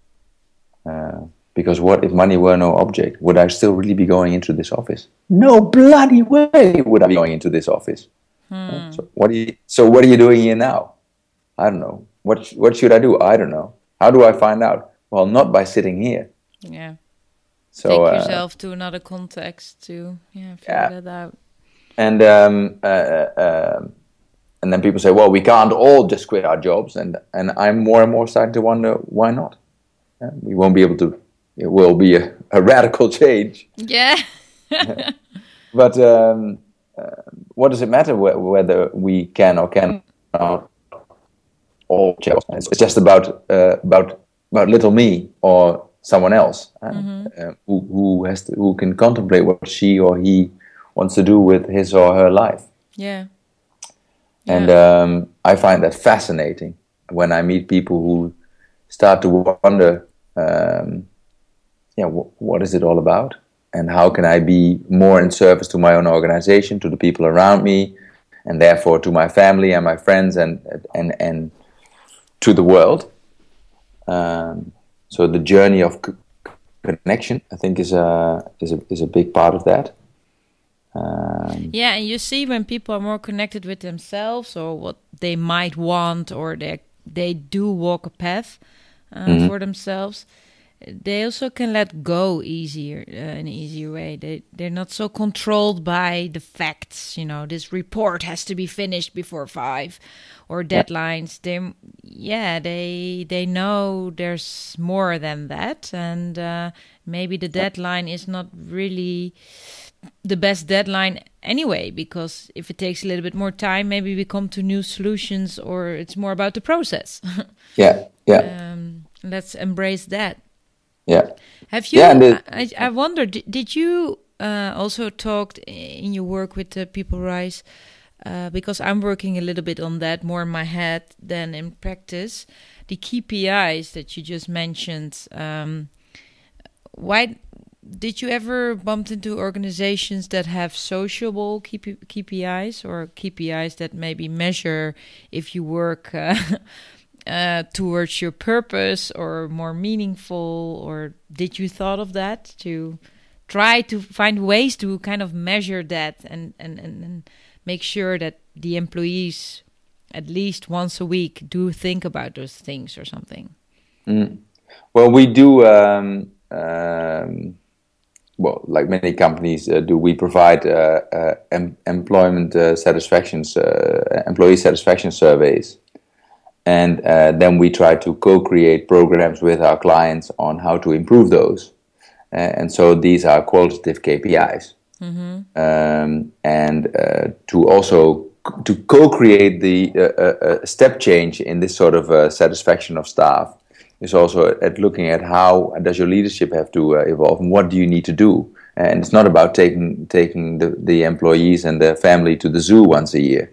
Speaker 2: Uh, because what if money were no object? Would I still really be going into this office? No bloody way would I be going into this office. Hmm. So what do you? So what are you doing here now? I don't know. What what should I do? I don't know. How do I find out? Well, not by sitting here.
Speaker 1: Yeah.
Speaker 2: So
Speaker 1: Take
Speaker 2: uh,
Speaker 1: yourself to another context to yeah figure
Speaker 2: Yeah.
Speaker 1: that out.
Speaker 2: and um, uh, uh, um, and then people say, well, we can't all just quit our jobs, and and I'm more and more starting to wonder why not. We won't be able to. It will be a, a radical change,
Speaker 1: Yeah.
Speaker 2: but um, uh, what does it matter wh- whether we can or cannot all? It's just about uh, about about little me or someone else uh, uh, who who has to, who can contemplate what she or he wants to do with his or her life.
Speaker 1: yeah.
Speaker 2: And
Speaker 1: Yeah.
Speaker 2: um, I find that fascinating when I meet people who start to wonder, um, yeah, wh- what is it all about? And how can I be more in service to my own organization, to the people around me, and therefore to my family and my friends and and and to the world. Um, so the journey of c- connection, I think, is a is a is a big part of that. Um,
Speaker 1: Yeah, and you see when people are more connected with themselves or what they might want, or they they do walk a path uh, for themselves, they also can let go easier uh, in an easier way. They they're not so controlled by the facts. You know, this report has to be finished before five, or deadlines. They yeah, they they know there's more than that, and uh, maybe the deadline is not really the best deadline anyway because if it takes a little bit more time maybe we come to new solutions or it's more about the process.
Speaker 2: Yeah, yeah,
Speaker 1: um, let's embrace that.
Speaker 2: Yeah.
Speaker 1: have you
Speaker 2: Yeah,
Speaker 1: I, I wonder did, did you uh, also talked in your work with the people rise? Uh, because i'm working a little bit on that more in my head than in practice. The kpis that you just mentioned um, why did you ever bump into organizations that have sociable KP, KPIs or KPIs that maybe measure if you work uh, uh, towards your purpose or more meaningful? Or did you thought of that to try to find ways to kind of measure that and, and, and, and make sure that the employees at least once a week do think about those things or something?
Speaker 2: Mm. Well, we do. Um, um, well, like many companies uh, do, we provide uh, uh, em- employment uh, satisfactions, uh, employee satisfaction surveys, and uh, then we try to co-create programs with our clients on how to improve those. Uh, and so these are qualitative KPIs, um, and uh, to also c- to co-create the uh, uh, uh, step change in this sort of uh, satisfaction of staff is also at looking at how does your leadership have to uh, evolve and what do you need to do. And it's not about taking taking the, the employees and their family to the zoo once a year.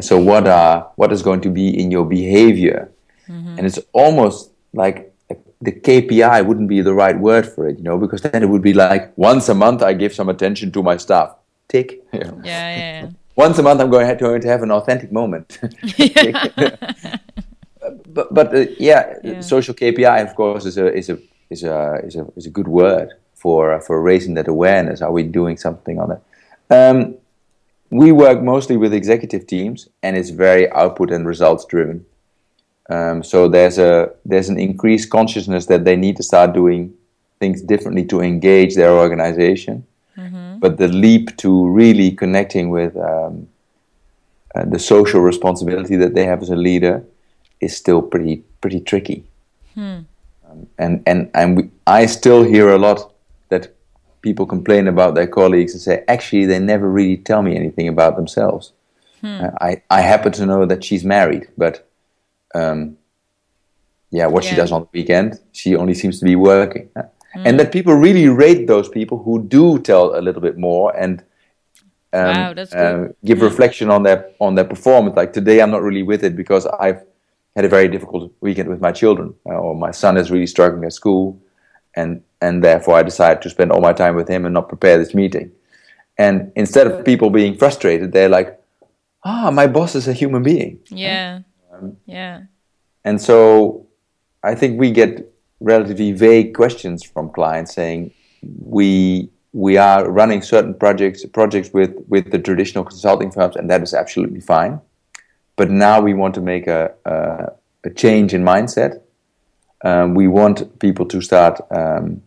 Speaker 2: So what are what is going to be in your behavior? And it's almost like the KPI wouldn't be the right word for it, you know, because then it would be like once a month I give some attention to my staff. Tick. You know.
Speaker 1: Yeah, yeah,
Speaker 2: Once a month I'm going to have, going to have an authentic moment. but but uh, yeah,
Speaker 1: Yeah.
Speaker 2: social KPI of course is a is a is a is a is a good word for uh, for raising that awareness. Are we doing something on it? Um, we work mostly with executive teams, and it's very output and results driven. Um, so there's a there's an increased consciousness that they need to start doing things differently to engage their organization. But the leap to really connecting with um, uh, the social responsibility that they have as a leader is still pretty pretty tricky. Um, and and and we, I still hear a lot people complain about their colleagues and say, actually, they never really tell me anything about themselves. Uh, I I happen to know that she's married, but um, yeah, what she does on the weekend, she only seems to be working. Uh, And that people really rate those people who do tell a little bit more and um,
Speaker 1: Wow,
Speaker 2: uh, give reflection on their on their performance. Like today, I'm not really with it because I've had a very difficult weekend with my children, uh, or my son is really struggling at school, and and therefore I decided to spend all my time with him and not prepare this meeting. And instead of people being frustrated, they're like, "Ah, my boss is a human being."
Speaker 1: yeah,
Speaker 2: Um,
Speaker 1: yeah.
Speaker 2: And so I think we get relatively vague questions from clients saying, we we are running certain projects projects with with the traditional consulting firms, and that is absolutely fine. But now we want to make a a, a change in mindset. Um, we want people to start um,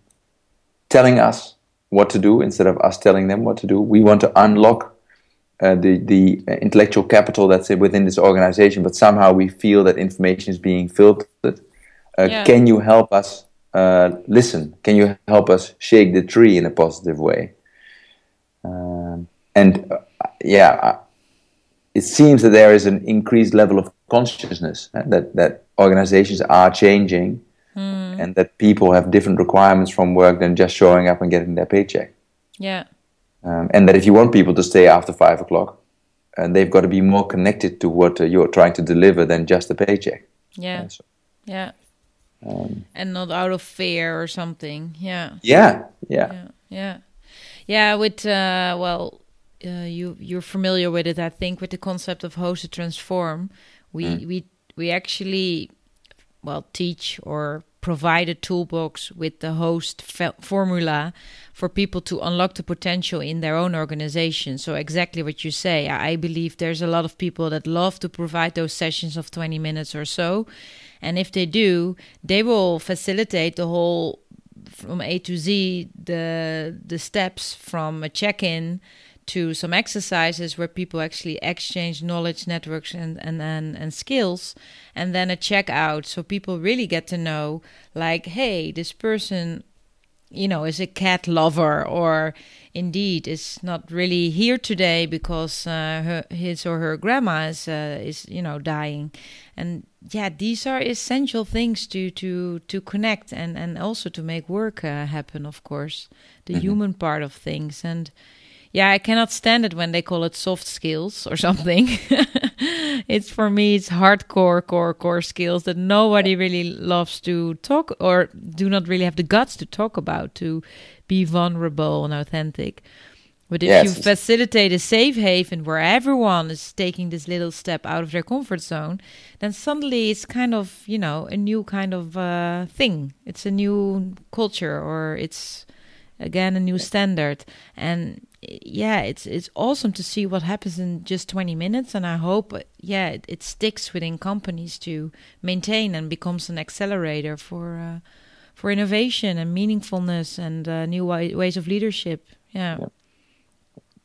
Speaker 2: telling us what to do instead of us telling them what to do. We want to unlock uh, the the intellectual capital that's within this organization, but somehow we feel that information is being filtered. Uh, yeah. Can you help us uh, listen? Can you help us shake the tree in a positive way? Um, and uh, yeah, it seems that there is an increased level of consciousness uh, that that organizations are changing, mm. and that people have different requirements from work than just showing up and getting their paycheck.
Speaker 1: Yeah.
Speaker 2: Um, and that if you want people to stay after five o'clock, and they've got to be more connected to what uh, you're trying to deliver than just a paycheck.
Speaker 1: Yeah. So, yeah. Um, and not out of fear or something. Yeah.
Speaker 2: Yeah. Yeah. Yeah.
Speaker 1: Yeah. yeah with uh, well, uh, you you're familiar with it, I think, with the concept of host to transform. We mm. we we actually well teach or provide a toolbox with the host formula for people to unlock the potential in their own organization. So, exactly what you say. I believe there's a lot of people that love to provide those sessions of 20 minutes or so. And if they do, they will facilitate the whole from A to Z, the the steps from a check-in to some exercises where people actually exchange knowledge networks and, and, and, and skills and then a checkout. So people really get to know like hey this person you know is a cat lover or indeed is not really here today because uh, her, his or her grandma is uh, is you know dying. And yeah these are essential things to to to connect and and also to make work uh, happen of course the mm-hmm. human part of things. And yeah, I cannot stand it when they call it soft skills or something. it's for me, it's hardcore, core, core skills that nobody really loves to talk or do not really have the guts to talk about to be vulnerable and authentic. But if yes. you facilitate a safe haven where everyone is taking this little step out of their comfort zone, then suddenly it's kind of, you know, a new kind of uh, thing. It's a new culture or it's again a new standard. And yeah, it's it's awesome to see what happens in just 20 minutes, and I hope yeah it, it sticks within companies to maintain and becomes an accelerator for uh, for innovation and meaningfulness and uh, new ways of leadership. Yeah.
Speaker 2: yeah.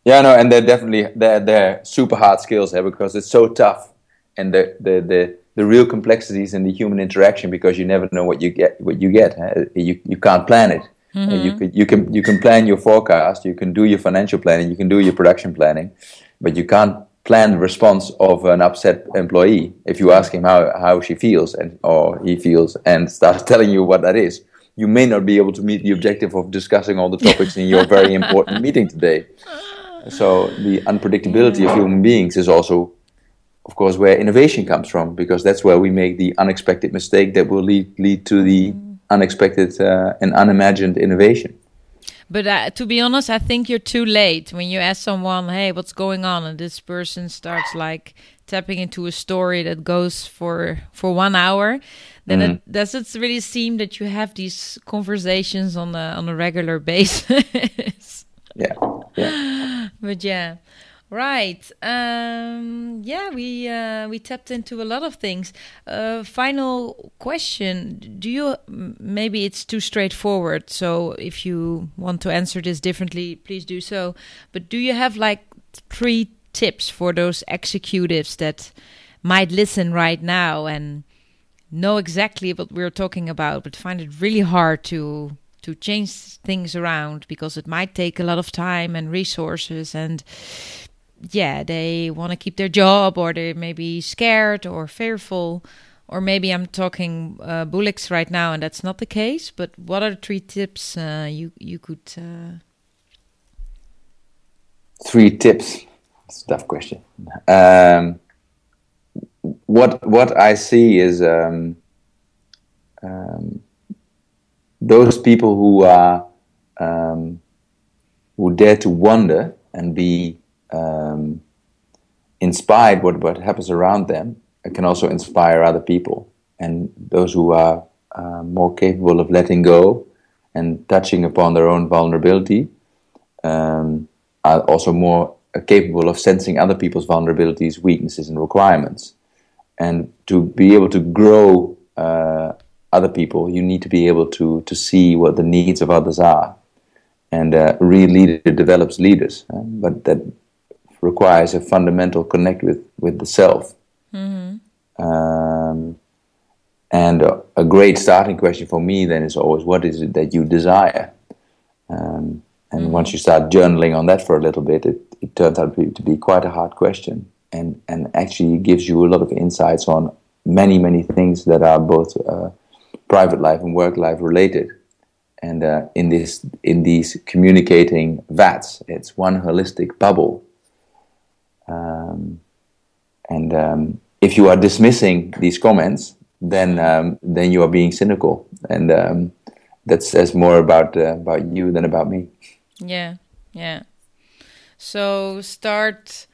Speaker 2: Yeah, no, and they're definitely they're they're super hard skills here because it's so tough, and the the the the real complexities in the human interaction because you never know what you get what you get. Huh? You you can't plan it. Mm-hmm. you can you can you can plan your forecast, you can do your financial planning, you can do your production planning, but you can't plan the response of an upset employee if you ask him how, how she feels and or he feels and starts telling you what that is. You may not be able to meet the objective of discussing all the topics in your very important meeting today. So the unpredictability of human beings is also of course where innovation comes from because that's where we make the unexpected mistake that will lead lead to the mm unexpected uh, and unimagined innovation.
Speaker 1: But uh, to be honest, I think you're too late when you ask someone, "Hey, what's going on?" and this person starts like tapping into a story that goes for for one hour. Then mm. it, does it really seem that you have these conversations on a on a regular basis?
Speaker 2: yeah, yeah.
Speaker 1: But yeah. Right. Um, yeah, we uh, we tapped into a lot of things. Uh, final question: Do you maybe it's too straightforward? So if you want to answer this differently, please do so. But do you have like three tips for those executives that might listen right now and know exactly what we're talking about, but find it really hard to to change things around because it might take a lot of time and resources and yeah, they want to keep their job or they may be scared or fearful. Or maybe I'm talking uh, bullocks right now, and that's not the case. But what are the three tips uh, you you could? Uh...
Speaker 2: Three tips. It's a tough question. Um, what what I see is um, um, those people who are um, who dare to wonder and be um, inspired what, what happens around them it can also inspire other people and those who are uh, more capable of letting go and touching upon their own vulnerability um, are also more capable of sensing other people's vulnerabilities, weaknesses, and requirements. And to be able to grow uh, other people, you need to be able to to see what the needs of others are. And uh, real leader develops leaders, uh, but that requires a fundamental connect with with the self. Mm-hmm. Um, and a, a, great starting question for me then is always, what is it that you desire? Um, and mm-hmm. once you start journaling on that for a little bit, it, it turns out to be, to be quite a hard question, and and actually gives you a lot of insights on many many things that are both uh, private life and work life related. And uh, in this in these communicating vats, it's one holistic bubble. Um, and um, if you are dismissing these comments, then um, then you are being cynical, and um, that says more about uh, about you than about me.
Speaker 1: Yeah, yeah. So start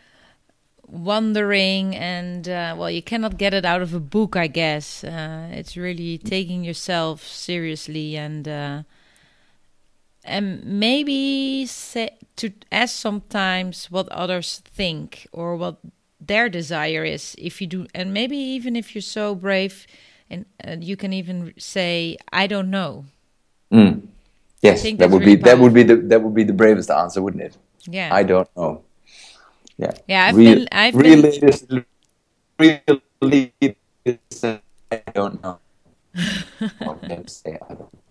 Speaker 1: wondering, and uh, well, you cannot get it out of a book, I guess. Uh, it's really taking yourself seriously and uh, and maybe say, to ask sometimes what others think or what their desire is. If you do, and maybe even if you're so brave, and you can even say, "I don't know."
Speaker 2: Mm. Yes, that would really be powerful. that would be the that would be the bravest answer, wouldn't it?
Speaker 1: Yeah.
Speaker 2: I don't know. Yeah.
Speaker 1: Yeah, I've real, been I've
Speaker 2: real
Speaker 1: been
Speaker 2: leaders, real leaders, I don't know.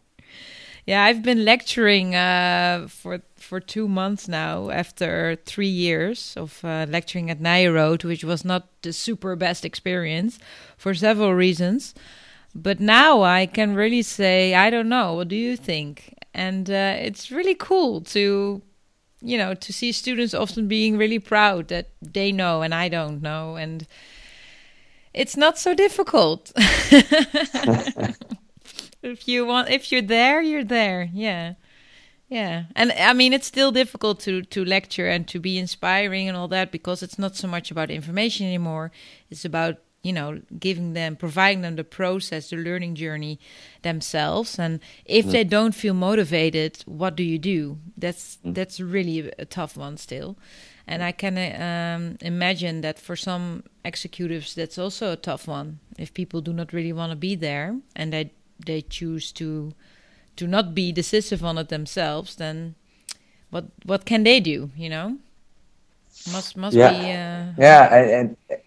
Speaker 1: yeah, I've been lecturing uh, for for two months now. After three years of uh, lecturing at Nyenrode, which was not the super best experience for several reasons. But now I can really say, I don't know. What do you think? And uh, it's really cool to, you know, to see students often being really proud that they know and I don't know. And it's not so difficult. if you want, if you're there, you're there. Yeah. Yeah, and I mean it's still difficult to to lecture and to be inspiring and all that because it's not so much about information anymore. It's about you know giving them providing them the process the learning journey themselves and if mm. they don't feel motivated what do you do that's mm. that's really a tough one still and i can um, imagine that for some executives that's also a tough one if people do not really want to be there and they they choose to to not be decisive on it themselves then what what can they do you know must must
Speaker 2: yeah.
Speaker 1: be uh,
Speaker 2: yeah and, and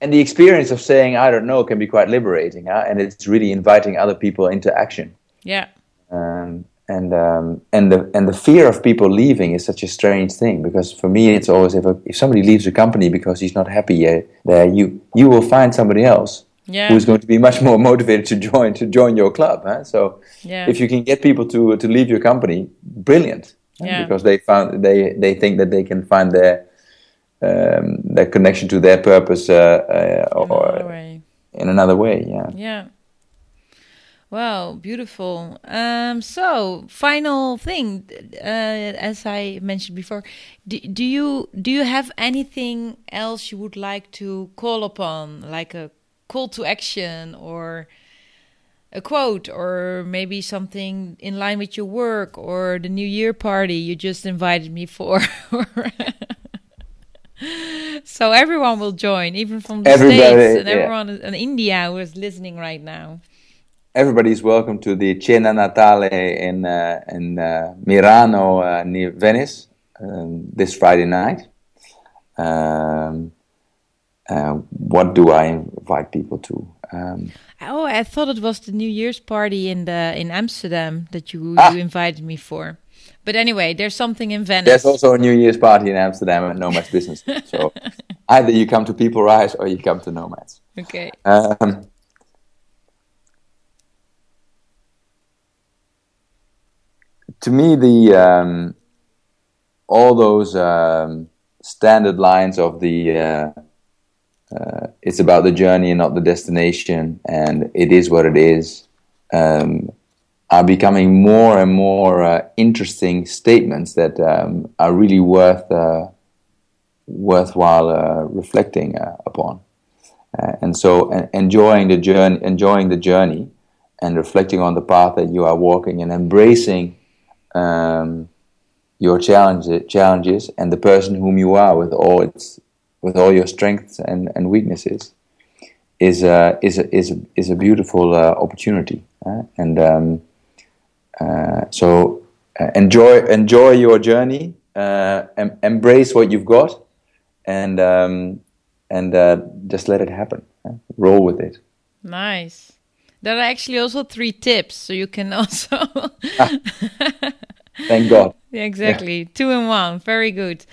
Speaker 2: and the experience of saying I don't know can be quite liberating, huh? and it's really inviting other people into action.
Speaker 1: Yeah.
Speaker 2: Um, and um, and the and the fear of people leaving is such a strange thing because for me it's always if a, if somebody leaves a company because he's not happy yet, there, you you will find somebody else
Speaker 1: yeah.
Speaker 2: who is going to be much more motivated to join to join your club. Huh? So
Speaker 1: yeah.
Speaker 2: if you can get people to to leave your company, brilliant.
Speaker 1: Yeah.
Speaker 2: Because they found they they think that they can find their um, their connection to their purpose uh, uh, or
Speaker 1: another
Speaker 2: in another way. Yeah.
Speaker 1: Yeah. Wow, beautiful. Um, so, final thing, uh, as I mentioned before, do, do you do you have anything else you would like to call upon, like a call to action or a quote, or maybe something in line with your work, or the New Year party you just invited me for? so everyone will join, even from the Everybody, States and everyone in India who is listening right now.
Speaker 2: Everybody's welcome to the Cena Natale in uh, in uh, Mirano uh, near Venice um, this Friday night. Um, uh, what do I invite people to? Um,
Speaker 1: oh, I thought it was the New Year's party in the in Amsterdam that you ah. you invited me for. But anyway, there's something in Venice.
Speaker 2: There's also a New Year's party in Amsterdam at Nomads Business. so either you come to People Rise or you come to Nomads.
Speaker 1: Okay.
Speaker 2: Um, to me, the um, all those um, standard lines of the uh, uh, it's about the journey and not the destination, and it is what it is. Um, are becoming more and more uh, interesting statements that um, are really worth uh, worthwhile uh, reflecting uh, upon. Uh, and so, enjoying the journey, enjoying the journey, and reflecting on the path that you are walking, and embracing um, your challenges, challenges, and the person whom you are with all its with all your strengths and, and weaknesses is a is a, is a, is a beautiful uh, opportunity. Uh, and um, uh, so uh, enjoy enjoy your journey, uh, em- embrace what you've got, and um, and uh, just let it happen. roll with it.
Speaker 1: Nice. There are actually also three tips, so you can also.
Speaker 2: Thank God.
Speaker 1: exactly, yeah. two in one. Very good.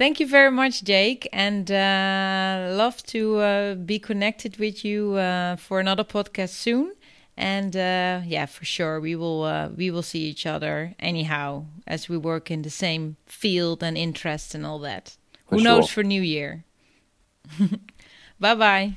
Speaker 1: Thank you very much, Jake, and uh, love to uh, be connected with you uh, for another podcast soon. And uh, yeah, for sure, we will uh, we will see each other anyhow as we work in the same field and interest and all that. For Who sure. knows for New Year? bye bye.